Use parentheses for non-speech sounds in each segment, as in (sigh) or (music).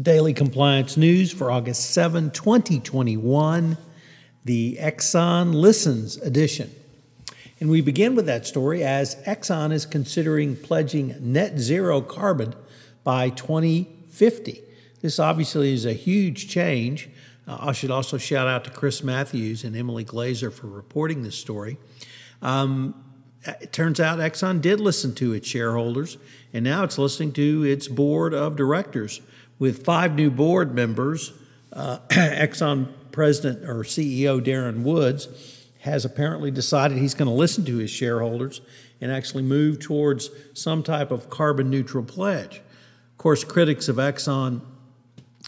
Daily Compliance News for August 7, 2021, the Exxon Listens edition. And we begin with that story as Exxon is considering pledging net zero carbon by 2050. This obviously is a huge change. Uh, I should also shout out to Chris Matthews and Emily Glazer for reporting this story. Um, it turns out Exxon did listen to its shareholders, and now it's listening to its board of directors with five new board members, uh, (clears throat) Exxon president or CEO Darren Woods has apparently decided he's going to listen to his shareholders and actually move towards some type of carbon neutral pledge. Of course, critics of Exxon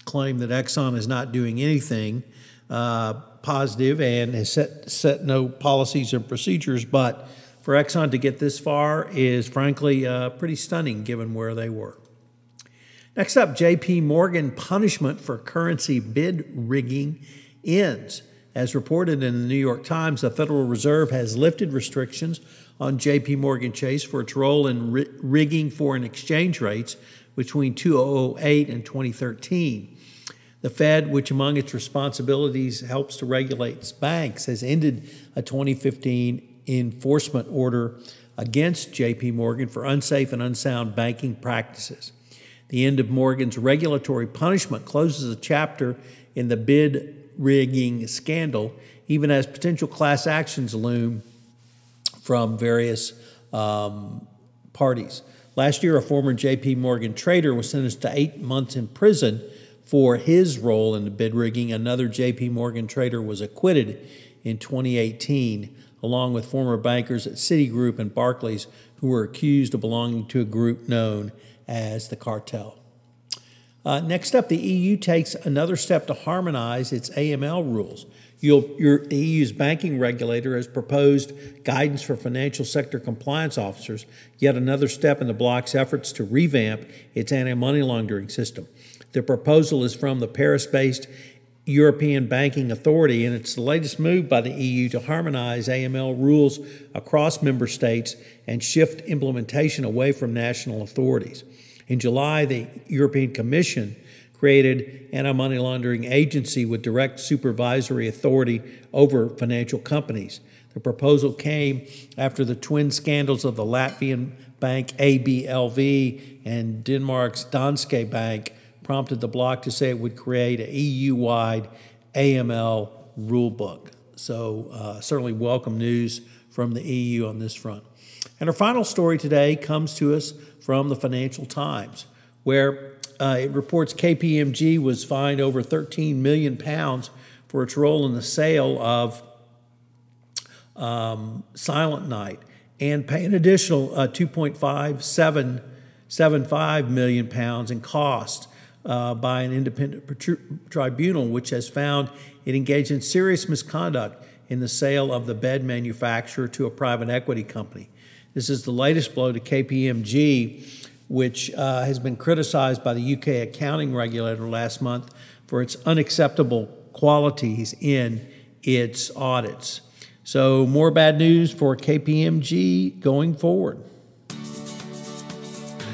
claim that Exxon is not doing anything uh, positive and has set, set no policies or procedures, but for Exxon to get this far is frankly uh, pretty stunning given where they were. Next up, JP Morgan punishment for currency bid rigging ends. As reported in the New York Times, the Federal Reserve has lifted restrictions on JP Morgan Chase for its role in rigging foreign exchange rates between 2008 and 2013. The Fed, which among its responsibilities helps to regulate banks, has ended a 2015 enforcement order against JP Morgan for unsafe and unsound banking practices. The end of Morgan's regulatory punishment closes a chapter in the bid rigging scandal, even as potential class actions loom from various um, parties. Last year, a former JP Morgan trader was sentenced to eight months in prison for his role in the bid rigging. Another JP Morgan trader was acquitted in 2018, along with former bankers at Citigroup and Barclays who were accused of belonging to a group known as the cartel. Uh, next up, the EU takes another step to harmonize its AML rules. You'll, your, EU's banking regulator has proposed guidance for financial sector compliance officers, yet another step in the bloc's efforts to revamp its anti money laundering system. The proposal is from the Paris based European Banking Authority, and it's the latest move by the EU to harmonize AML rules across member states and shift implementation away from national authorities. In July, the European Commission created anti-money laundering agency with direct supervisory authority over financial companies. The proposal came after the twin scandals of the Latvian bank ABLV and Denmark's Danske Bank prompted the bloc to say it would create a EU-wide AML rulebook. So uh, certainly welcome news from the EU on this front. And our final story today comes to us from the Financial Times, where uh, it reports KPMG was fined over 13 million pounds for its role in the sale of um, Silentnight and pay an additional uh, 2.5775 million pounds in cost uh, by an independent tribunal, which has found it engaged in serious misconduct in the sale of the bed manufacturer to a private equity company. This is the latest blow to KPMG, which uh, has been criticized by the UK accounting regulator last month for its unacceptable qualities in its audits. So, more bad news for KPMG going forward.